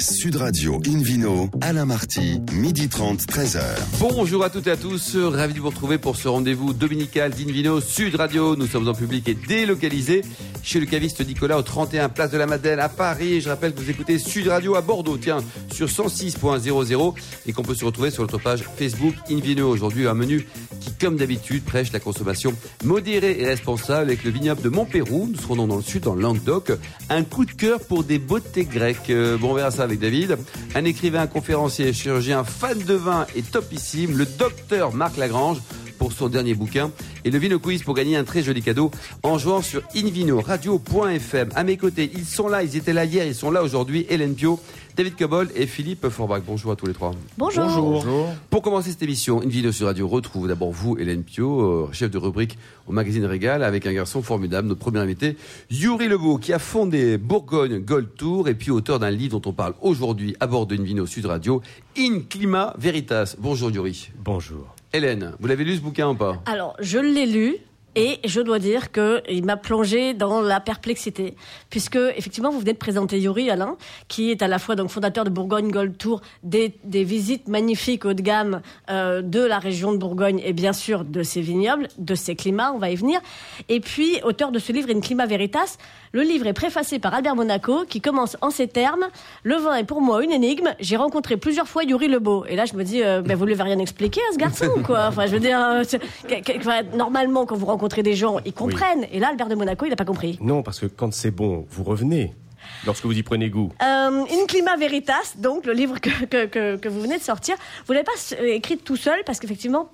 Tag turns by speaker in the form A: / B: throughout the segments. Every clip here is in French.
A: Sud Radio Invino, Alain Marty, midi 30, 13h.
B: Bonjour à toutes et à tous, ravi de vous retrouver pour ce rendez-vous dominical d'Invino Sud Radio. Nous sommes en public et délocalisés chez le caviste Nicolas au 31 Place de la Madeleine à Paris. Je rappelle que vous écoutez Sud Radio à Bordeaux, tiens, sur 106.00 et qu'on peut se retrouver sur notre page Facebook Invino. Aujourd'hui, un menu comme d'habitude, prêche la consommation modérée et responsable avec le vignoble de Montpérou. Nous serons dans le sud, dans le Languedoc. Un coup de cœur pour des beautés grecques. Euh, bon, on verra ça avec David. Un écrivain, conférencier, chirurgien, fan de vin et topissime, le docteur Marc Lagrange pour son dernier bouquin et le Vino Quiz pour gagner un très joli cadeau en jouant sur invinoradio.fm. À mes côtés, ils sont là, ils étaient là hier, ils sont là aujourd'hui. Hélène Pio, David Cobol et Philippe Forbach. Bonjour à tous les trois.
C: Bonjour.
B: Pour commencer cette émission, une vidéo sur radio retrouve d'abord vous, Hélène Pio, euh, chef de rubrique au magazine Régal, avec un garçon formidable, notre premier invité, Yuri Lebeau, qui a fondé Bourgogne Gold Tour et puis auteur d'un livre dont on parle aujourd'hui à bord d'une vidéo Sud Radio, In Climat Veritas. Bonjour Yuri.
D: Bonjour.
B: Hélène, vous l'avez lu ce bouquin ou pas?
C: Alors, je l'ai lu. Et je dois dire qu'il m'a plongé dans la perplexité, puisque effectivement vous venez de présenter Yuri Alain, qui est à la fois donc fondateur de Bourgogne Gold Tour, des, des visites magnifiques haut de gamme euh, de la région de Bourgogne et bien sûr de ses vignobles, de ses climats, on va y venir, et puis auteur de ce livre In Climat Veritas. Le livre est préfacé par Albert Monaco, qui commence en ces termes Le vin est pour moi une énigme. J'ai rencontré plusieurs fois Yuri Lebeau. Et là, je me dis, euh, ben, vous lui avez rien expliqué à ce garçon, quoi. Enfin, je veux dire, euh, normalement, quand vous rencontrez des gens, ils comprennent. Et là, Albert de Monaco, il n'a pas compris.
D: Non, parce que quand c'est bon, vous revenez. Lorsque vous y prenez goût.
C: Euh, In Climat Veritas, donc le livre que, que, que, que vous venez de sortir, vous l'avez pas écrit tout seul parce qu'effectivement.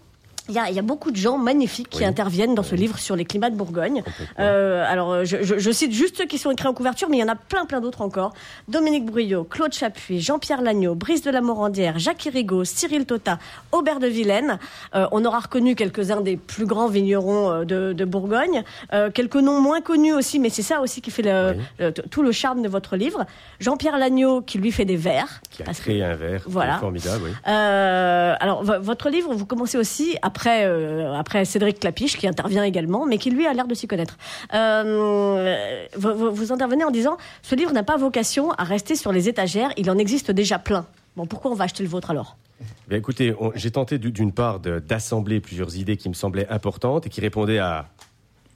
C: Il y, a, il y a beaucoup de gens magnifiques qui
D: Oui.
C: interviennent dans ce livre sur les climats de Bourgogne. Euh, alors, euh, je, je- je cite juste ceux qui sont écrits en couverture, mais il y en a plein, plein d'autres encore. Dominique Bruyot, Claude Chapuis, Jean-Pierre Lagneau, Brice de la Morandière, Jacques Irigo, Cyril Tota, Aubert de Vilaine. Euh, on aura reconnu quelques-uns des plus grands vignerons euh, de, de Bourgogne. Euh, quelques noms moins connus aussi, mais c'est ça aussi qui fait le-
D: Oui.
C: le- t- tout le charme de votre livre. Jean-Pierre Lagneau qui lui fait des vers.
D: Qui a créé un verre.
C: Voilà.
D: Formidable, oui.
C: euh, alors, vo- votre livre, vous commencez aussi après, euh, après Cédric Clapiche, qui intervient également, mais qui lui a l'air de s'y connaître. Euh, vous, intervenez en disant Ce livre n'a pas vocation à rester sur les étagères, il en existe déjà plein. Bon, pourquoi on va acheter le vôtre alors?
D: Bien, écoutez, j'ai tenté du- d'une part d'assembler plusieurs idées qui me semblaient importantes et qui répondaient à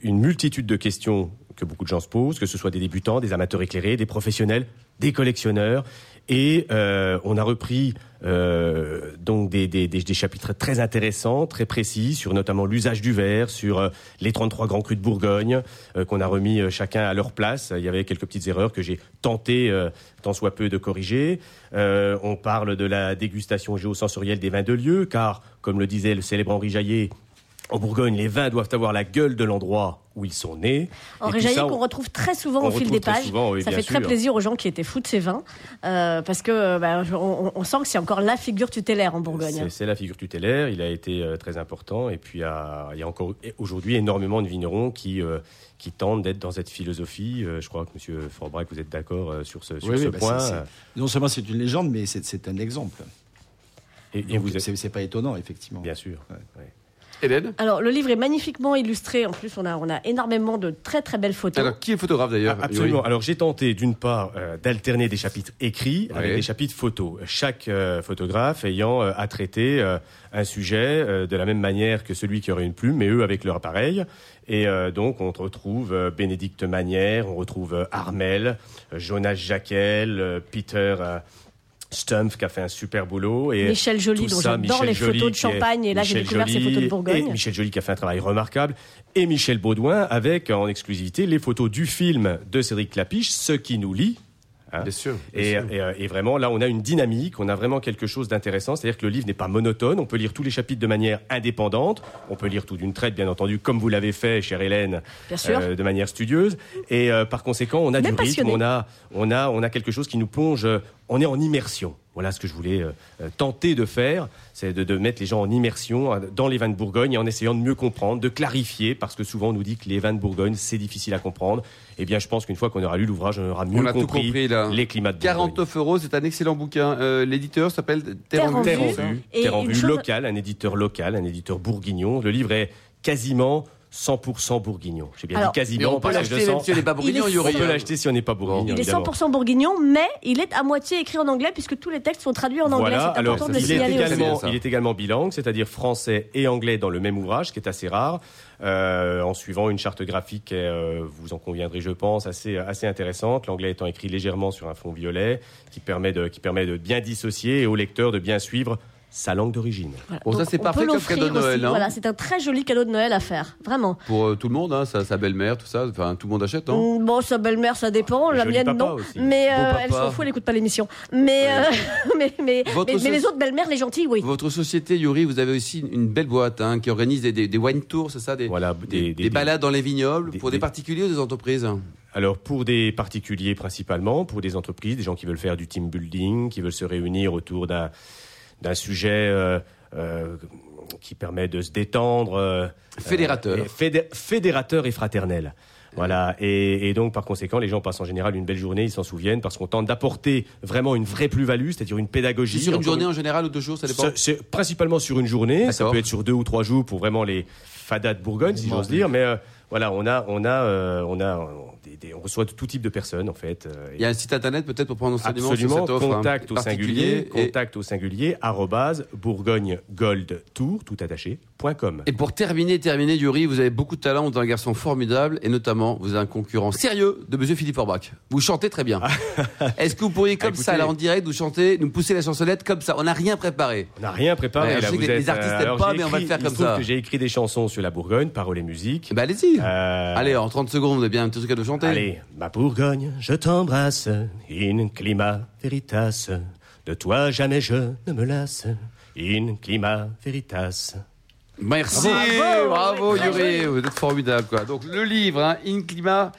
D: une multitude de questions que beaucoup de gens se posent, que ce soit des débutants, des amateurs éclairés, des professionnels, des collectionneurs. Et euh, on a repris euh, donc des, des- chapitres très intéressants, très précis, sur notamment l'usage du verre, sur euh, les 33 grands crus de Bourgogne, euh, qu'on a remis euh, chacun à leur place. Il y avait quelques petites erreurs que j'ai tenté, euh, tant soit peu, de corriger. On parle de la dégustation géosensorielle des vins de lieu, car, comme le disait le célèbre Henri Jaillet, en Bourgogne, les vins doivent avoir la gueule de l'endroit où ils sont nés.
C: Henri
D: Et puis
C: Jaillet
D: ça, on-
C: qu'on retrouve très souvent au fil des pages.
D: souvent, oui,
C: ça fait très plaisir aux gens qui étaient fous de ces vins, euh, parce que euh, bah, on, on sent que c'est encore la figure tutélaire en Bourgogne.
D: C'est- la figure tutélaire, il a été euh, très important. Et puis, à- il y a encore aujourd'hui énormément de vignerons qui, euh, qui tentent d'être dans cette philosophie. Euh, je crois que M. Forbrac, vous êtes d'accord euh, sur ce, sur
E: Oui,
D: ce
E: oui, bah,
D: point.
E: Non seulement c'est une légende, mais c'est- un exemple.
D: Et, et
E: c'est c'est pas étonnant, effectivement.
D: bien sûr.
E: Ouais.
D: Ouais.
B: Hélène
C: Alors, le livre est magnifiquement illustré. En plus, on a, on a énormément de très très belles photos.
B: Alors, qui est photographe d'ailleurs
D: Ah, Absolument.
B: Yuri
D: Alors j'ai tenté d'une part euh, d'alterner des chapitres écrits avec des chapitres photos. Chaque euh, photographe ayant euh, à traiter euh, un sujet euh, de la même manière que celui qui aurait une plume, mais eux avec leur appareil. Et euh, donc on retrouve euh, Bénédicte Manière, on retrouve euh, Armel, euh, Jonas Jacquel, euh, Peter. Euh, Stumpf qui a fait un super boulot et
C: Michel Joly, dont j'adore les
D: Joly
C: photos de Champagne, et là, j'ai découvert
D: Joly
C: photos de Bourgogne.
D: et Michel Joly qui a fait un travail remarquable et Michel Baudouin avec en exclusivité les photos du film de Cédric Clapiche, Ce qui nous lie. Hein?
B: Bien sûr. bien
D: Et,
B: sûr.
D: et, euh, et vraiment, là, on a une dynamique, on a vraiment quelque chose d'intéressant. C'est-à-dire que le livre n'est pas monotone. On peut lire tous les chapitres de manière indépendante. On peut lire tout d'une traite, bien entendu, comme vous l'avez fait, chère Hélène,
C: Bien sûr.
D: euh, de manière studieuse. Et euh, par conséquent, on a
C: Même
D: du rythme,
C: passionné.
D: on a, on a, on a quelque chose qui nous plonge. on est en immersion. Voilà ce que je voulais euh, euh, tenter de faire, c'est de, de mettre les gens en immersion euh, dans les vins de Bourgogne et en essayant de mieux comprendre, de clarifier, parce que souvent on nous dit que les vins de Bourgogne c'est difficile à comprendre. Eh bien, je pense qu'une fois qu'on aura lu l'ouvrage, on aura mieux
B: On a tout
D: compris,
B: compris, là.
D: les climats de Bourgogne.
B: 49 euros, c'est un excellent bouquin. Euh, L'éditeur s'appelle
C: Terre en
B: Vue.
D: Terre en
C: Vue. chose-
D: local, un éditeur local, un éditeur bourguignon. Le livre est quasiment 100% bourguignon. J'ai bien
C: Alors-
D: dit quasiment
B: on peut l'acheter même si on n'est pas bourguignon,
C: Il est
B: Yuri.
D: On peut l'acheter si on n'est pas bourguignon.
C: Il est
D: évidemment.
C: 100% bourguignon, mais il est à moitié écrit en anglais puisque tous les textes sont traduits en anglais.
D: Voilà,
C: C'est
D: alors
C: important de le
D: il est, également, il est également bilingue, c'est-à-dire français et anglais dans le même ouvrage, ce qui est assez rare, euh, en suivant une charte graphique, euh, vous en conviendrez, je pense, assez, assez intéressante. L'anglais étant écrit légèrement sur un fond violet, qui permet de, qui permet de bien dissocier et au lecteur de bien suivre sa langue d'origine.
C: Voilà.
B: Bon, ça, c'est
C: on
B: parfait
C: peut
B: comme
C: l'offrir
B: cadeau de Noël,
C: aussi.
B: hein.
C: Voilà, c'est un très joli cadeau de Noël à faire, vraiment.
B: Pour euh, tout le monde, hein, sa, sa belle-mère, tout ça. Enfin, tout le monde achète, non
C: Mm, Bon, sa belle-mère, ça dépend. La mienne, non.
D: aussi.
C: Mais euh, elle s'en fout, elle écoute pas l'émission. Mais, euh, mais, mais, mais, mais les autres belles-mères, les gentilles, oui.
B: Votre société, Yuri, vous avez aussi une belle boîte hein, qui organise des, des, des wine tours, c'est ça des,
D: Voilà,
B: des,
D: des-
B: des
D: des-
B: balades dans les vignobles
D: des-
B: pour des,
D: des-
B: particuliers ou des entreprises?
D: Alors pour des particuliers principalement, pour des entreprises, des gens qui veulent faire du team building, qui veulent se réunir autour d'un d'un sujet euh, euh, qui permet de se détendre. euh,
B: Fédérateur.
D: fédé- fédérateur et fraternel. Voilà, et, et donc par conséquent, les gens passent en général une belle journée, ils s'en souviennent, parce qu'on tente d'apporter vraiment une vraie plus-value, c'est-à-dire une pédagogie.
B: Sur une journée en général ou deux jours, ça dépend
D: c'est- principalement sur une journée. Ça peut être sur deux ou trois jours pour vraiment les fadas de Bourgogne, si j'ose dire. Mais euh, voilà, on a, on a, euh, on a, des- on reçoit tout type de personnes en fait. euh,
B: Il y a un site internet peut-être pour prendre enseignement
D: Absolument,
B: sur cette offre hein,
D: contact au singulier,
B: et-
D: contact au singulier, arrobase, Bourgogne Gold Tour, tout attaché, point com.
B: Et pour terminer, terminer, Yuri, vous avez beaucoup de talent, vous êtes un garçon formidable, et notamment, vous êtes un concurrent sérieux de Monsieur Philippe Orbach. Vous chantez très bien. Est-ce que vous pourriez, comme
D: Écoutez-
B: ça, là, en direct, vous chanter, nous pousser la chansonnette comme ça? On n'a rien préparé.
D: On n'a rien préparé.
B: Ouais, je sais que
D: vous
B: les-
D: êtes,
B: les artistes
D: euh,
B: n'aiment
D: alors,
B: pas, mais on va le faire comme ça.
D: J'ai écrit des chansons sur la Bourgogne, paroles et musique.
B: Ben, allez-y.
D: Euh,
B: Allez, en 30 secondes, vous avez bien un petit truc à nous chanter.
D: Allez, ma Bourgogne, je t'embrasse, in climat veritas. De toi jamais je ne me lasse, in climat veritas.
B: Merci,
C: Bravo.
B: bravo, Yuri, vous êtes formidable quoi. Donc le livre, hein, In Climat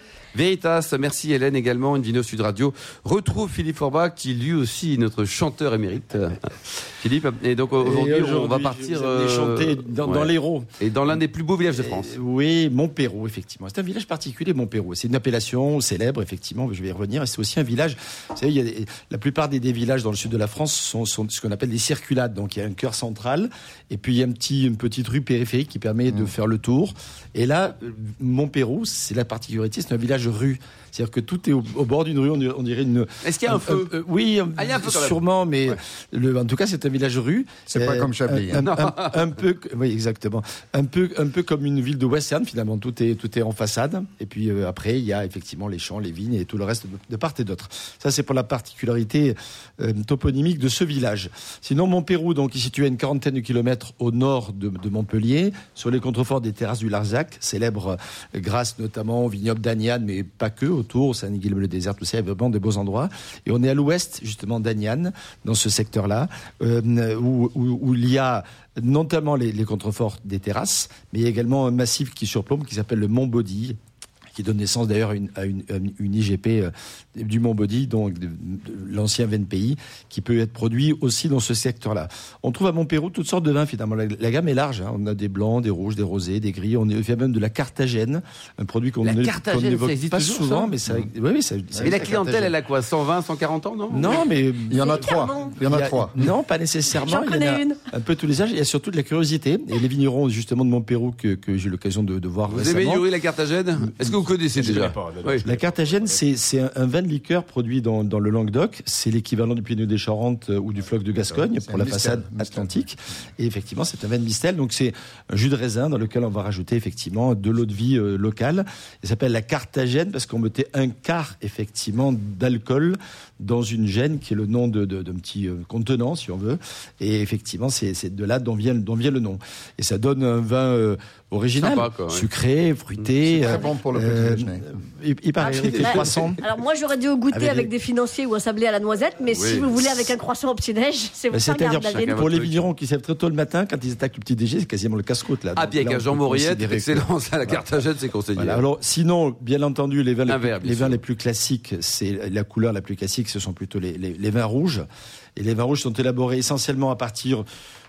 B: Veritas, merci Hélène également, une vidéo Sud Radio. Retrouve Philippe Forbach qui lui aussi est notre chanteur émérite. Philippe, et donc aujourd'hui on va partir euh,
E: chanter dans, dans
B: ouais.
E: l'Hérault.
B: et dans l'un des plus beaux villages de France.
E: Oui, Montpérou, effectivement. C'est un village particulier, Montpérou. C'est une appellation célèbre, effectivement, je vais y revenir. Et c'est aussi un village, vous savez, il y a des- la plupart des, des villages dans le sud de la France sont, sont ce qu'on appelle des circulades. Donc il y a un cœur central, et puis il y a un petit, une petite rue périphérique qui permet de faire le tour. Et là, euh, Montpérou, c'est la particularité, c'est un village rue. C'est-à-dire que tout est au, au bord d'une rue, on dirait, on dirait une...
B: Est-ce qu'il y a un feu
E: euh, Oui,
B: Ah, il y a un quand même.
E: sûrement, mais le, en tout cas, c'est un village rue.
F: C'est pas comme Chablis, hein.
E: Un, un- un- un peu, oui, exactement. Un peu, un peu comme une ville de western finalement. Tout est, tout est en façade. Et puis euh, après, il y a effectivement les champs, les vignes et tout le reste de, de part et d'autre. Ça, c'est pour la particularité euh, toponymique de ce village. Sinon, Montpérou, donc, il est situé à une quarantaine de kilomètres au nord de, de Montpellier, sur les contreforts des terrasses du Larzac, célèbre euh, grâce notamment au vignoble d'Agnan, mais pas que autour, Saint-Guilhem-le-Désert, tout ça, il y a vraiment de beaux endroits. Et on est à l'ouest, justement, d'Agnan, dans ce secteur-là, euh, où, il y a notamment les, contreforts des terrasses, mais il y a également un massif qui surplombe, qui s'appelle le Mont Baudy, qui donne naissance d'ailleurs à une IGP euh, du Mont Baudy, donc de- de l'ancien VNPI, qui peut être produit aussi dans ce secteur-là. On trouve à Montpérou toutes sortes de vins finalement. La, la gamme est large. hein. On a des blancs, des rouges, des rosés, des gris. On est- il y a même de la cartagène, un produit qu'on
B: Carthagène,
E: n'évoque
B: existe
E: pas
B: toujours,
E: souvent,
B: ça
E: mais ça, oui, oui, ça, ça-
B: Et la clientèle, elle a quoi 120, 140 ans, non?
E: Non, mais
F: Il y en a trois. Il y en a trois.
E: Non, pas nécessairement.
C: J'en
E: Il y en
C: connais
E: a
C: une.
E: Un peu tous les âges. Il y a surtout de la curiosité. Et les vignerons, justement, de Montpérou, que, que j'ai eu l'occasion de, de voir
B: Vous
E: récemment.
B: aimez Yuri la Carthagène? Est-ce que vous connaissez déjà?
D: pas,
B: Oui.
E: La Carthagène, c'est un, vin liqueur produit dans, dans le Languedoc. C'est l'équivalent du Pinot des Charentes euh, ou du Floc de Gascogne pour la
F: Mistel,
E: façade
F: Mistel.
E: atlantique. Et effectivement, c'est un vin de Mistel. Donc c'est un jus de raisin dans lequel on va rajouter effectivement de l'eau de vie euh, locale. Il s'appelle la Carthagène parce qu'on mettait un quart effectivement d'alcool dans une gêne qui est le nom de- de- d'un petit euh, contenant, si on veut. Et effectivement, c'est de là dont vient, dont vient le nom. Et ça donne un vin original,
B: Sympa, quoi, ouais.
E: sucré, fruité.
F: C'est très
E: euh,
F: bon pour le petit
E: euh,
F: déjeuner.
E: il, il paraît
C: Ah,
E: avec
C: bah,
E: croissants.
C: Alors moi j'aurais dû au goûter
E: Avec
C: des financiers ou un sablé à la noisette, mais
B: Oui.
C: si vous voulez avec un croissant au petit-déj, c'est
E: Bah,
C: vous
E: C'est-à-dire, pour les vignerons qui savent très tôt le matin, quand ils attaquent le petit déjeuner, c'est quasiment le casse-croûte. Là.
B: Ah, un
E: on
B: Jean
E: que-
B: excellence à la Carthagène, c'est conseillé.
E: Alors, sinon, bien entendu, les vins, les,
B: bien
E: vins les plus classiques, c'est la couleur la plus classique, ce sont plutôt les vins rouges. Et les vins rouges sont élaborés essentiellement à partir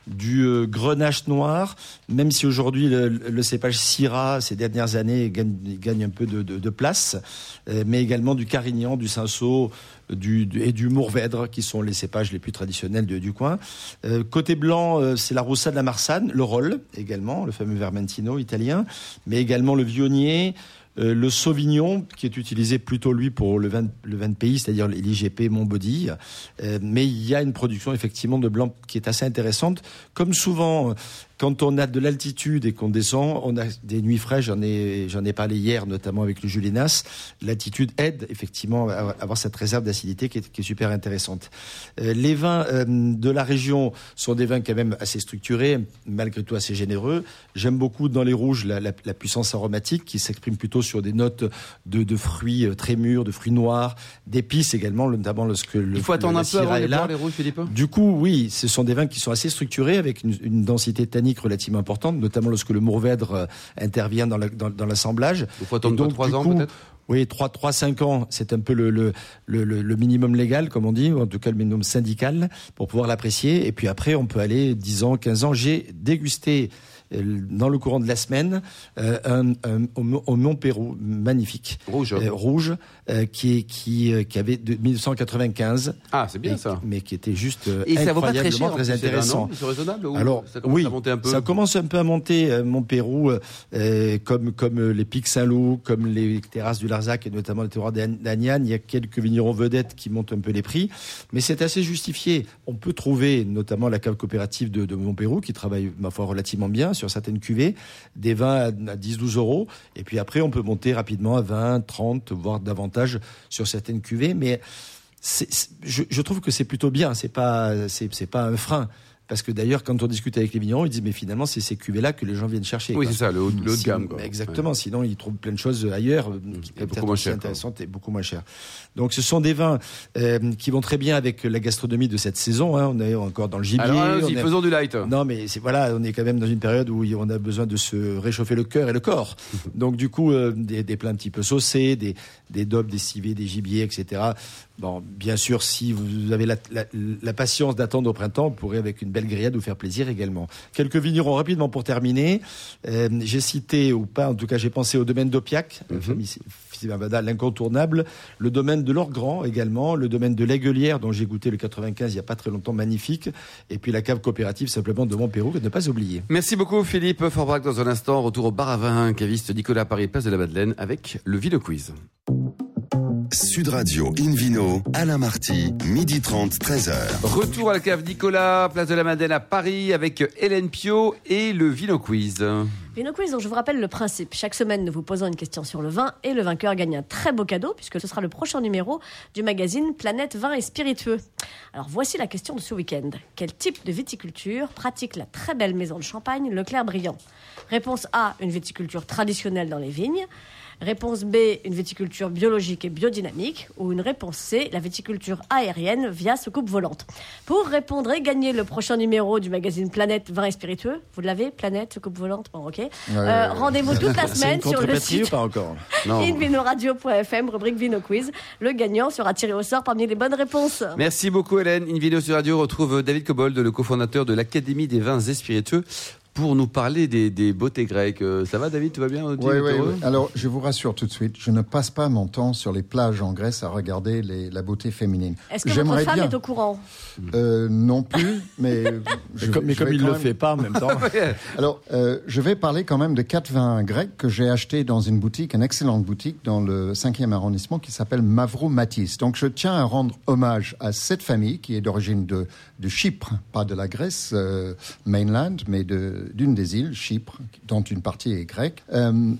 E: du euh, grenache noir, même si aujourd'hui le, cépage Syrah, ces dernières années, gagne, un peu de, place, euh, mais également du Carignan, du Cinsault et du Mourvèdre, qui sont les cépages les plus traditionnels de- du coin. Euh, côté blanc, c'est la Rossa de la Marsanne, le Roll également, le fameux Vermentino italien, mais également le Vionnier, euh, le Sauvignon, qui est utilisé plutôt lui pour le vin, le vin de pays, c'est-à-dire l'IGP Montbody. Euh, mais il y a une production effectivement de blanc qui est assez intéressante. Comme souvent, quand on a de l'altitude et qu'on descend, on a des nuits fraîches. J'en ai, j'en ai parlé hier, notamment avec le Julinas. L'altitude aide effectivement à avoir cette réserve d'acidité qui est, qui est super intéressante. Euh, les vins euh, de la région sont des vins quand même assez structurés, malgré tout assez généreux. J'aime beaucoup dans les rouges la, la- la puissance aromatique qui s'exprime plutôt sur des notes de, de fruits euh, très mûrs, de fruits noirs, d'épices également, notamment lorsque le,
B: Il faut attendre un peu avant de les rouges, Philippe
E: Du coup, oui, ce sont des vins qui sont assez structurés avec une, une densité tannique relativement importante, notamment lorsque le Mourvèdre euh, intervient dans la- dans- dans l'assemblage.
B: Il faut attendre
E: Et donc,
B: 3
E: du
B: ans peut-être?
E: Oui, 3, 3 5 ans, c'est un peu le, le, le, le- le minimum légal, comme on dit, ou en tout cas le minimum syndical, pour pouvoir l'apprécier. Et puis après, on peut aller 10 ans, 15 ans. J'ai dégusté dans le courant de la semaine euh, un, un- au, Mont- Mont-Pérou, magnifique,
B: Rouge.
E: euh, rouge, euh, qui, est- qui, euh, qui avait de 1995,
B: Ah, c'est bien
E: et-
B: ça.
E: mais qui était juste euh,
B: Et ça vaut pas très
E: incroyablement
B: cher.
E: très intéressant.
B: sont raisonnables ou
E: Alors,
B: ça commence
E: oui,
B: à monter un peu
E: ça commence un peu à monter, euh, Montpérou, euh, euh, comme, comme euh, les Pics Saint-Loup, comme les terrasses du Larzac et notamment les terroirs d'Agnan. Il y a quelques vignerons vedettes qui montent un peu les prix, mais c'est assez justifié. On peut trouver notamment la cave coopérative de, de Montpérou qui travaille, ma foi, relativement bien sur certaines cuvées, des vins à, à 10-12 euros, et puis après on peut monter rapidement à 20, 30, voire davantage sur certaines cuvées, mais je, trouve que c'est plutôt bien. C'est pas, c'est pas un frein. Parce que d'ailleurs, quand on discute avec les vignerons, ils disent mais finalement c'est ces cuvées-là que les gens viennent chercher.
B: Oui, c'est ça, le haut, le haut de gamme. quoi.
E: Exactement. Sinon, ils trouvent plein de choses ailleurs euh, qui
B: Et
E: peuvent
B: beaucoup
E: être
B: moins
E: aussi
B: quoi.
E: intéressantes et beaucoup moins chères. Donc, ce sont des vins euh, qui vont très bien avec la gastronomie de cette saison. hein. On est encore dans le gibier.
B: Alors,
E: on est-
B: faisons du light.
E: non, mais c'est voilà, on est quand même dans une période où on a besoin de se réchauffer le cœur et le corps. Donc du coup, euh, des, des plats un petit peu saucés, des des des civets, des gibiers, etc. Bon, bien sûr, si vous avez la, la- la patience d'attendre au printemps, vous pourrez avec une belle grillade vous faire plaisir également. Quelques vignerons rapidement pour terminer. Euh, j'ai cité ou pas, en tout cas, j'ai pensé au domaine d'Opiac,
B: Mhm.
E: Sylvain l'incontournable, le domaine de l'Orgrand également, le domaine de l'Aiguelière dont j'ai goûté le 95 il n'y a pas très longtemps, magnifique, et puis la cave coopérative simplement de Montpérou, ne pas oublier.
B: Merci beaucoup Philippe Forbrac. Dans un instant, retour au bar à vin, caviste Nicolas Paris, place de la Madeleine, avec le Vino Quiz.
A: Sud Radio Invino, Alain Marty, midi 30, 13h.
B: Retour à la cave Nicolas, place de la Madeleine à Paris, avec Hélène Pio et le Vino Quiz.
C: Vino Quiz, donc je vous rappelle le principe. Chaque semaine, nous vous posons une question sur le vin et le vainqueur gagne un très beau cadeau puisque ce sera le prochain numéro du magazine Planète Vin et Spiritueux. Alors voici la question de ce week-end. Quel type de viticulture pratique la très belle maison de Champagne Leclerc Brillant Réponse A, une viticulture traditionnelle dans les vignes. Réponse B, une viticulture biologique et biodynamique. Ou une réponse C, la viticulture aérienne via soucoupe volante. Pour répondre et gagner le prochain numéro du magazine Planète Vin et Spiritueux, vous l'avez Planète, soucoupe volante? Bon, ok. Euh, Rendez-vous toute la semaine sur le site
E: pas encore?
B: Non.
C: invinoradio.fm, rubrique Vino Quiz. Le gagnant sera tiré au sort parmi les bonnes réponses.
B: Merci beaucoup Hélène. Invino sur Radio retrouve David Cobold, le cofondateur de l'Académie des vins et spiritueux, pour nous parler des, des beautés grecques. Euh, Ça va David, tout va bien
F: Oui, oui, oui. Alors, je vous rassure tout de suite, je ne passe pas mon temps sur les plages en Grèce à regarder les- la beauté féminine.
C: Est-ce que votre femme
F: bien.
C: est au courant?
F: Euh, non plus, mais. je-
E: Mais comme, mais
F: je
E: comme il
F: quand
E: le
F: même-
E: fait pas en même temps.
F: Alors, euh, je vais parler quand même de quatre vins grecs que j'ai achetés dans une boutique, une excellente boutique dans le 5e arrondissement qui s'appelle Mavro Matisse. Donc, je tiens à rendre hommage à cette famille qui est d'origine de, de Chypre, pas de la Grèce euh, mainland, mais de- d'une des îles, Chypre, dont une partie est grecque. Euh,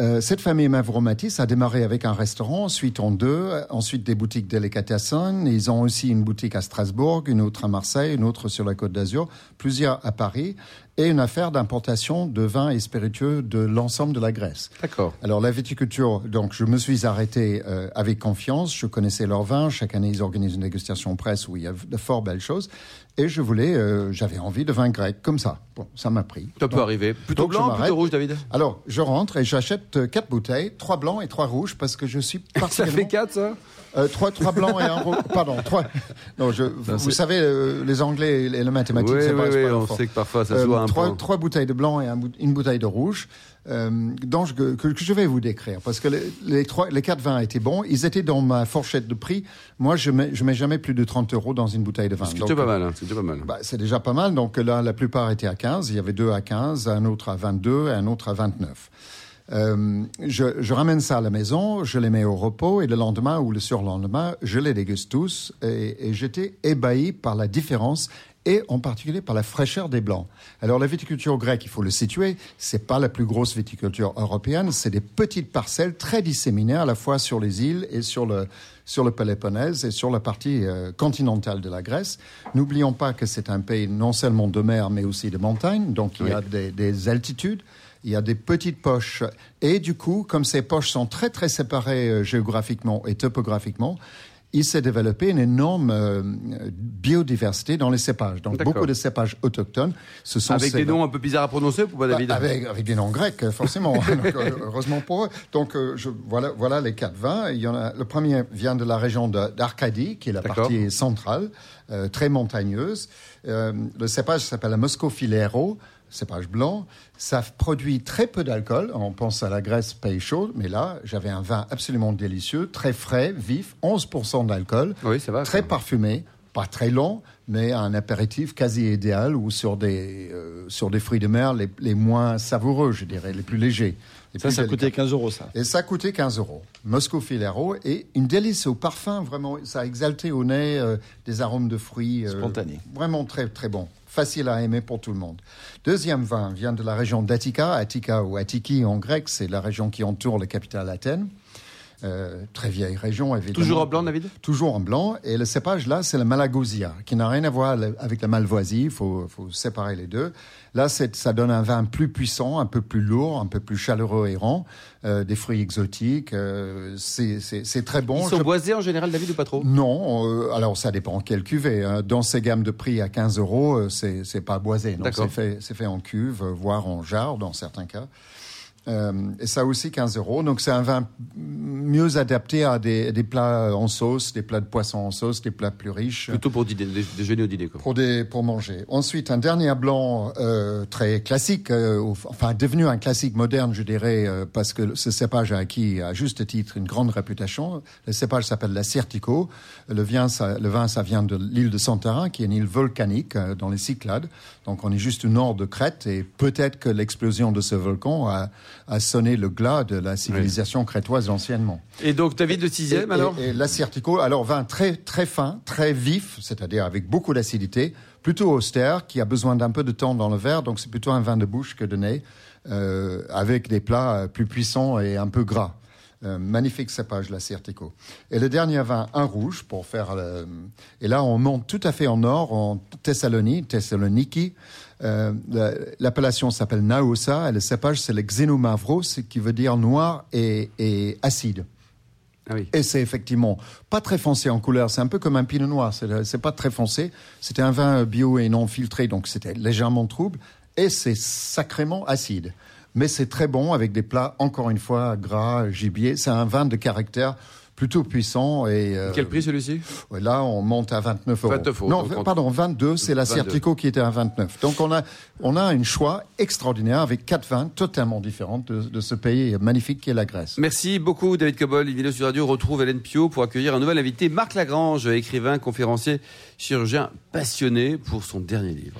F: euh, cette famille Mavro Matisse a démarré avec un restaurant, ensuite en deux, ensuite des boutiques Delicatessen. Ils ont aussi une boutique à Strasbourg, une autre à Marseille, une autre sur la Côte d'Azur, plusieurs à Paris. Et une affaire d'importation de vins et spiritueux de l'ensemble de la Grèce.
B: D'accord.
F: Alors la viticulture, donc je me suis arrêté euh, avec confiance. Je connaissais leurs vins. Chaque année, ils organisent une dégustation presse où il y a de fort belles choses. Et je voulais, euh, j'avais envie de vin grec comme ça. Bon, ça m'a pris.
B: Ça peut arriver. Plutôt blanc, plutôt rouge, David?
F: Alors, je rentre et j'achète euh, quatre bouteilles, trois blancs et trois rouges, parce que je suis
B: Ça
F: particulièrement...
B: fait 4, ça?
F: Euh, trois, trois blancs et un rouge. Pardon, trois. Non, je, vous
E: c'est-
F: savez, euh, les Anglais et les mathématiques,
B: Oui,
F: c'est
B: oui,
F: pas, c'est
B: oui,
F: pas
B: on
F: fort.
B: sait que parfois ça
F: Euh,
B: se voit un
F: trois,
B: peu.
F: trois bouteilles de blanc et un une bouteille de rouge, euh, dont je- que, que je vais vous décrire, parce que les, les, trois, les quatre vins étaient bons. Ils étaient dans ma fourchette de prix. Moi, je mets, je mets jamais plus de 30 euros dans une bouteille de vin.
B: Ce qui est
F: Donc,
B: déjà pas mal. hein, C'est déjà pas mal.
F: bah, c'est déjà pas mal. Donc là, la plupart étaient à 15. Il y avait deux à 15, un autre à 22 et un autre à 29. Euh, je, je ramène ça à la maison, je les mets au repos et le lendemain ou le surlendemain, je les déguste tous et, et j'étais ébahi par la différence et en particulier par la fraîcheur des blancs. Alors la viticulture grecque, il faut le situer, c'est pas la plus grosse viticulture européenne, c'est des petites parcelles très disséminées à la fois sur les îles et sur le sur le Péloponnèse et sur la partie euh, continentale de la Grèce. N'oublions pas que c'est un pays non seulement de mer mais aussi de montagne, donc il y a des, des altitudes. Il y a des petites poches. Et du coup, comme ces poches sont très, très séparées euh, géographiquement et topographiquement, il s'est développé une énorme euh, biodiversité dans les cépages. Donc, beaucoup de cépages autochtones. Ce sont
B: Avec
F: ces
B: des noms un peu bizarres à prononcer, pour pas
F: bah,
B: David
F: avec, avec des noms grecs, euh, forcément. Donc, heureusement pour eux. Donc, euh, je, voilà, voilà les quatre vins. Il y en a, le premier vient de la région d'Arcadie, qui est la partie centrale, euh, très montagneuse. Le cépage s'appelle la Mosco Filero, cépage blanc. Ça produit très peu d'alcool. On pense à la Grèce, pays chaud. Mais là, j'avais un vin absolument délicieux, très frais, vif, 11% d'alcool.
B: Oui, ça va.
F: Très
B: ça.
F: parfumé, pas très long, mais un apéritif quasi idéal ou sur des, euh, sur des fruits de mer les, les moins savoureux, je dirais, les plus légers. les
E: Ça,
F: plus
E: ça
F: délicats.
E: coûtait 15 euros, ça.
F: Et ça coûtait 15 euros. Moscow Filero et une délice au parfum, vraiment, ça a exalté au nez euh, des arômes de fruits. euh,
E: Spontané.
F: Vraiment très, très bon. Facile à aimer pour tout le monde. Deuxième vin vient de la région d'Attica. Attica ou Attiki en grec, c'est la région qui entoure la capitale Athènes. Euh, très vieille région, évidemment.
B: Toujours en blanc, David?
F: Toujours en blanc. Et le cépage, là, c'est le Malagousia, qui n'a rien à voir avec la Malvoisie. Il faut, faut séparer les deux. Là, ça donne un vin plus puissant, un peu plus lourd, un peu plus chaleureux et rond. Euh, des fruits exotiques. euh, c'est très bon.
B: Ils sont
F: Je-
B: boisés en général, David, ou pas trop?
F: Non, euh, alors ça dépend quelle cuvée. hein. Dans ces gammes de prix à 15 euros, euh, c'est pas boisé. C'est fait, fait en cuve, euh, voire en jarre dans certains cas. Euh, et ça aussi 15 euros. Donc c'est un vin mieux adapté à des, des plats en sauce, des plats de poisson en sauce, des plats plus riches.
B: Plutôt pour dîner, dé- déjeuner ou dîner, quoi.
F: Pour, des, pour manger. Ensuite, un dernier blanc euh, très classique, euh, au- enfin devenu un classique moderne, je dirais, euh, parce que ce cépage a acquis à juste titre une grande réputation. Le cépage s'appelle la Certico. Le vin, ça, le vin, ça vient de l'île de Santorin, qui est une île volcanique euh, dans les Cyclades. Donc on est juste au nord de Crète et peut-être que l'explosion de ce volcan a, a sonné le glas de la civilisation crétoise anciennement.
B: Et donc, David, le sixième,
F: Et-
B: alors?
F: Et, et l'Assyrtiko, alors vin très très fin, très vif, c'est-à-dire avec beaucoup d'acidité, plutôt austère, qui a besoin d'un peu de temps dans le verre, donc c'est plutôt un vin de bouche que de nez, euh, avec des plats euh, plus puissants et un peu gras. Euh, magnifique cépage, la Certico. Et le dernier vin, un rouge, pour faire... le- et là, on monte tout à fait en nord, en Thessalonique, Thessaloniki. Euh, la- L'appellation s'appelle Naousa, et le cépage, c'est le Xenomavros, qui veut dire noir et, et acide.
B: Ah oui.
F: Et c'est effectivement pas très foncé en couleur. C'est un peu comme un pinot noir. C'est pas très foncé. C'était un vin bio et non filtré, donc c'était légèrement trouble. Et c'est sacrément acide. Mais c'est très bon avec des plats, encore une fois, gras, gibier. C'est un vin de caractère plutôt puissant. Et, euh,
B: Quel prix celui-ci
F: Là, on monte à 29 euros.
B: 29 euros.
F: Non,
B: Donc,
F: pardon, 22, c'est la
B: 22.
F: Certico qui était à 29. Donc on a, on a un choix extraordinaire avec quatre vins totalement différents de, de ce pays magnifique qui est la Grèce.
B: Merci beaucoup, David Cobol. Vidéo sur Radio retrouve Hélène Pio pour accueillir un nouvel invité, Marc Lagrange, écrivain, conférencier, chirurgien passionné pour son dernier livre.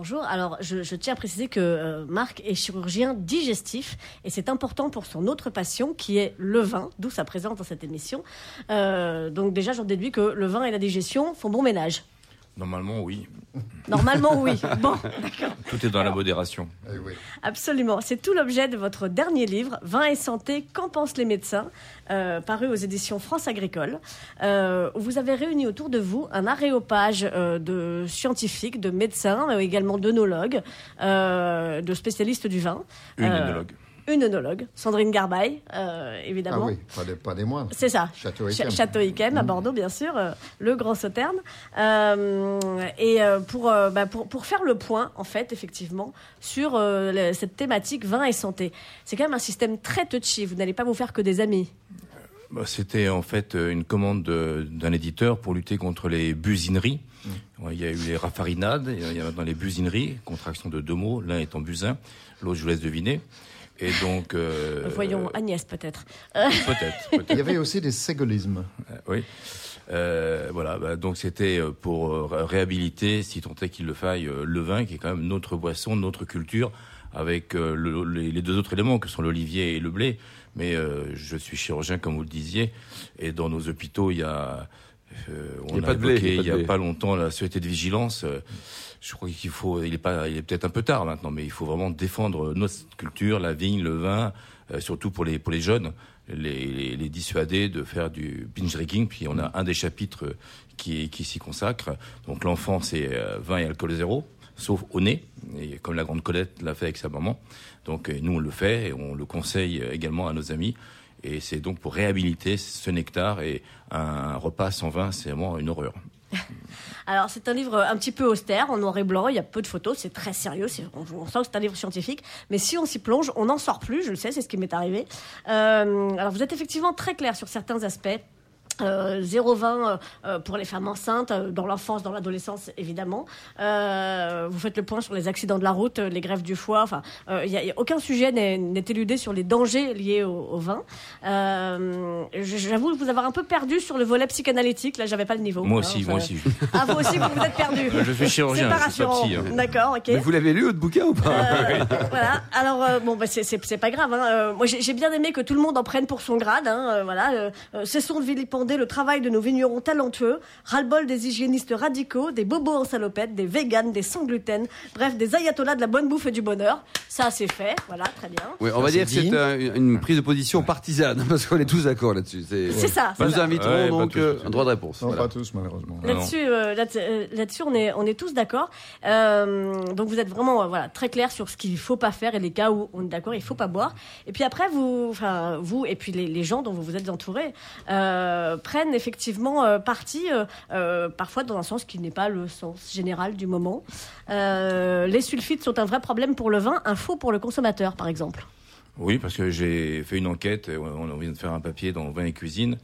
C: Bonjour. Alors, je, tiens à préciser que euh, Marc est chirurgien digestif et c'est important pour son autre passion qui est le vin, d'où sa présence dans cette émission. Euh, donc déjà, j'en déduis que le vin et la digestion font bon ménage.
G: Normalement, oui.
C: Normalement, oui. Bon, d'accord.
G: Tout est dans la modération.
F: Eh oui.
C: Absolument. C'est tout l'objet de votre dernier livre, Vin et santé, qu'en pensent les médecins, euh, paru aux éditions France Agricole. Euh, où vous avez réuni autour de vous un aréopage euh, de scientifiques, de médecins, également d'œnologues, euh, de spécialistes du vin.
G: Une
C: Euh,
G: œnologue.
C: Une œnologue, Sandrine Garbaille, euh,
F: Ah
C: évidemment.
F: oui, pas des, pas des moindres.
C: C'est ça.
F: Château
C: Ch-
F: Yquem.
C: Château Yquem, à Bordeaux, bien sûr, euh, le Grand Sauterne. Euh, et euh, pour, euh, bah, pour, pour faire le point, en fait, effectivement, sur euh, le- cette thématique vin et santé. C'est quand même un système très touchy. Vous n'allez pas vous faire que des amis.
G: Bah, C'était en fait une commande de- d'un éditeur pour lutter contre les busineries. Ouais, Il y a eu les raffarinades, il y a maintenant les busineries, contraction de deux mots, l'un étant busin, l'autre je vous laisse deviner. Et donc... euh,
C: Voyons Agnès, peut-être.
G: Peut-être.
F: Il y avait aussi des ségolismes.
G: Euh, oui. Euh, voilà, bah, donc c'était euh, pour euh, ré- réhabiliter, si tant est qu'il le faille, le vin, qui est quand même notre boisson, notre culture, avec le- les, les deux autres éléments que sont l'olivier et le blé. Mais euh, je suis chirurgien, comme vous le disiez, et dans nos hôpitaux, il y a... euh, on
B: Il a pas de blé,
G: évoqué
B: il y a pas
G: a longtemps la société de vigilance. euh, je crois qu'il faut, il est pas, il est peut-être un peu tard maintenant, mais il faut vraiment défendre notre culture, la vigne, le vin, euh, surtout pour les pour les jeunes, les, les, les dissuader de faire du binge drinking. Puis on a un des chapitres qui qui s'y consacre. Donc l'enfant c'est vin et alcool zéro, sauf au nez, et comme la grande Colette l'a fait avec sa maman. Donc nous on le fait et on le conseille également à nos amis. Et c'est donc pour réhabiliter ce nectar et un repas sans vin, c'est vraiment une horreur.
C: Alors, c'est un livre un petit peu austère, en noir et blanc, il y a peu de photos, c'est très sérieux, on sent que c'est un livre scientifique, mais si on s'y plonge, on n'en sort plus, je le sais, c'est ce qui m'est arrivé. Euh, alors, vous êtes effectivement très clair sur certains aspects. Euh, 0,20 euh, euh, pour les femmes enceintes, euh, dans l'enfance, dans l'adolescence, évidemment. Euh, vous faites le point sur les accidents de la route, les grèves du foie. Enfin, euh, il y a, y a aucun sujet n'est éludé sur les dangers liés au, au vin. Euh, J'avoue vous avoir un peu perdu sur le volet psychanalytique. Là, j'avais pas le niveau.
G: Moi
C: hein,
G: aussi,
C: enfin,
G: moi aussi.
C: Ah, vous aussi, vous vous êtes perdu.
G: Je suis chirurgien,
C: C'est pas
G: je suis pas
C: rassurant.
G: psy, hein.
C: D'accord, ok.
B: Mais vous l'avez lu, votre bouquin, ou pas
C: Euh, voilà. Alors euh, bon, bah, c'est- c'est c'est pas grave. Hein. Euh, moi, j'ai bien aimé que tout le monde en prenne pour son grade. Hein. Voilà. Euh, euh, cessons le travail de nos vignerons talentueux. Ras-le-bol des hygiénistes radicaux, des bobos en salopette, des véganes, des sans gluten. Bref, des ayatollahs de la bonne bouffe et du bonheur. Ça, c'est fait. Voilà, très bien.
B: Oui, on va dire que
E: c'est
B: euh, une prise de position partisane, parce qu'on est tous d'accord là-dessus. C'est
C: ça.
B: Nous
C: c'est ça.
B: inviterons
G: Ouais,
B: donc
G: tous,
B: euh,
G: tous.
B: un droit de réponse.
F: Non,
B: voilà.
F: pas tous, malheureusement.
C: Là-dessus, euh, là- euh, là-dessus, on est, on est tous d'accord. Euh, donc vous êtes vraiment, euh, voilà, très clair sur ce qu'il faut pas faire et les cas où on est d'accord, il faut pas boire. Et puis après, vous, enfin, vous et puis les, les gens dont vous vous êtes entourés euh, prennent effectivement euh, parti, euh, euh, parfois dans un sens qui n'est pas le sens général du moment. Euh, les sulfites sont un vrai problème pour le vin, un faux pour le consommateur, par exemple.
G: Oui, parce que j'ai fait une enquête, on on vient de faire un papier dans Vin et Cuisine,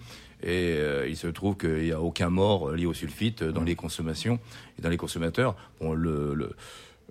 G: et euh, il se trouve qu'il n'y a aucun mort lié au sulfite dans les consommations et dans les consommateurs. Bon, le, le-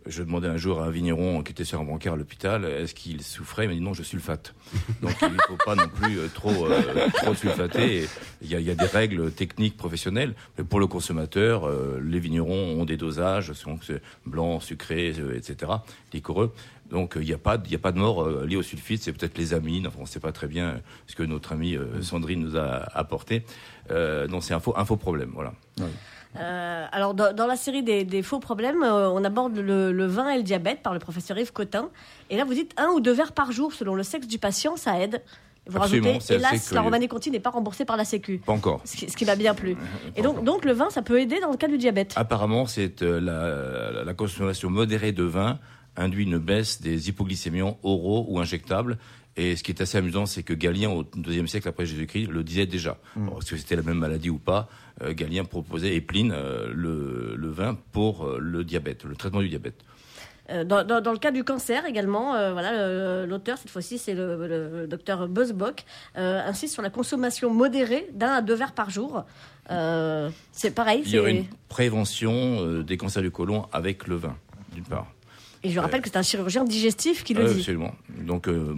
G: je demandais un jour à un vigneron qui était sur un brancard à l'hôpital, est-ce qu'il souffrait? Il m'a dit non, je sulfate. Donc il ne faut pas non plus euh, trop, euh, trop sulfater. Il y, a, il y a des règles techniques professionnelles, mais pour le consommateur, euh, les vignerons ont des dosages, c'est blanc, sucré, euh, etc., liquoreux. Donc euh, il n'y a pas, a pas de mort liée au sulfite. C'est peut-être les amines. Enfin, on ne sait pas très bien ce que notre amie Sandrine nous a apporté. Euh, non, c'est un faux, un faux problème. Voilà.
C: Euh, alors, dans, dans la série des, des faux problèmes, euh, on aborde le, le vin et le diabète par le professeur Yves Cotin. Et là, vous dites un ou deux verres par jour selon le sexe du patient, ça aide. Vous
G: Absolument,
C: rajoutez, hélas, la. Romanée Conti n'est pas remboursée par la Sécu.
G: Pas encore.
C: Ce qui, qui m'a bien plu. Et donc, donc, le vin, ça peut aider dans le cas du diabète.
G: Apparemment, c'est euh, la, la consommation modérée de vin induit une baisse des hypoglycémiants oraux ou injectables. Et ce qui est assez amusant, c'est que Galien, au deuxième siècle après Jésus-Christ, le disait déjà. Alors, Est-ce que c'était la même maladie ou pas euh, Galien proposait, et Pline, euh, le, le vin pour euh, le diabète, le traitement du diabète.
C: Dans, dans- dans le cas du cancer également, euh, voilà, l'auteur cette fois-ci c'est le, le- docteur Buzzbock, euh, insiste sur la consommation modérée d'un à deux verres par jour. Euh, c'est pareil.
G: Il y aurait
C: c'est-
G: une prévention euh, des cancers du côlon avec le vin, d'une part.
C: Et je rappelle que c'est un chirurgien digestif qui le dit.
G: Absolument. Donc, euh,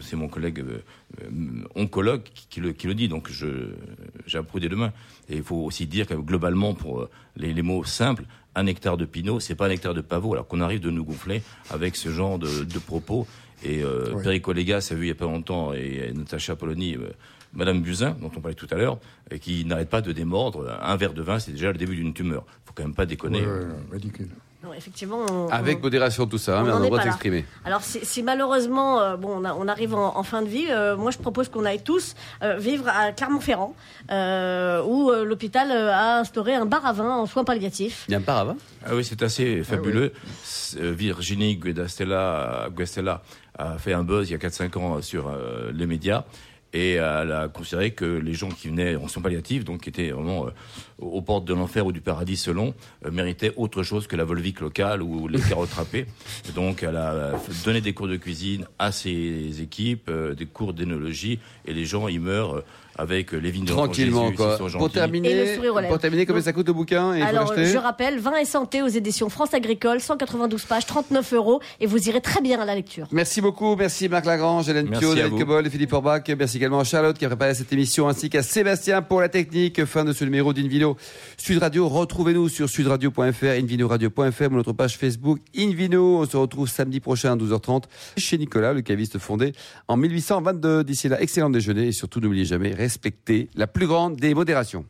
G: c'est mon collègue euh, euh, oncologue qui, qui le, qui le dit. Donc, approuvé des deux mains. Et il faut aussi dire que globalement, pour les, les mots simples, un hectare de pinot, c'est pas un hectare de pavot. Alors qu'on arrive de nous gonfler avec ce genre de, de propos. Et euh,
F: Oui.
G: Perico Légas a vu il y a pas longtemps, et, et Natacha Polony, euh, Madame Buzyn, dont on parlait tout à l'heure, et qui n'arrête pas de démordre. Un verre de vin, c'est déjà le début d'une tumeur. Faut quand même pas déconner.
F: Ouais, ouais, ridicule.
C: Non, effectivement. on-
B: Avec
C: on-
B: modération tout ça, hein,
C: on
B: mais on
C: n'en
B: a le droit de s'exprimer.
C: Alors si, si malheureusement euh, bon, on, a- on arrive en, en fin de vie, euh, moi je propose qu'on aille tous euh, vivre à Clermont-Ferrand, euh, où euh, l'hôpital euh, a instauré un bar à vin en soins palliatifs.
B: Il y a un paravent
G: Ah oui, c'est assez fabuleux. C'est- euh, Virginie Guestella, Guestella a fait un buzz il y a 4-5 ans sur euh, les médias et elle a considéré que les gens qui venaient en soins palliatifs, donc qui étaient vraiment euh, aux portes de l'enfer ou du paradis selon, euh, méritaient autre chose que la Volvic locale ou les carottes râpées. Donc elle a donné des cours de cuisine à ses équipes, euh, des cours d'énologie et les gens, ils meurent euh, avec les vignes de l'enfant
B: Tranquillement,
G: Jésus,
B: quoi. Pour
G: gentils.
C: Et le
B: terminer,
C: sourire aux lèvres.
B: pour terminer, combien
C: Donc-
B: ça coûte le bouquin et il faut
C: Alors je rappelle, Vin et santé aux éditions France Agricole, 192 pages, 39 euros, et vous irez très bien à la lecture.
B: Merci beaucoup, merci Marc Lagrange, Hélène
G: Merci
B: Pio, David. Cobol et Philippe Orbach. Merci également à Charlotte qui a préparé cette émission ainsi qu'à Sébastien pour la technique. Fin de ce numéro d'Invino Sud Radio. Retrouvez-nous sur sudradio.fr, invinoradio.fr ou notre page Facebook Invino. On se retrouve samedi prochain à 12h30 chez Nicolas, le caviste fondé en 1822. D'ici là, excellent déjeuner et surtout n'oubliez jamais, respectez la plus grande des modérations.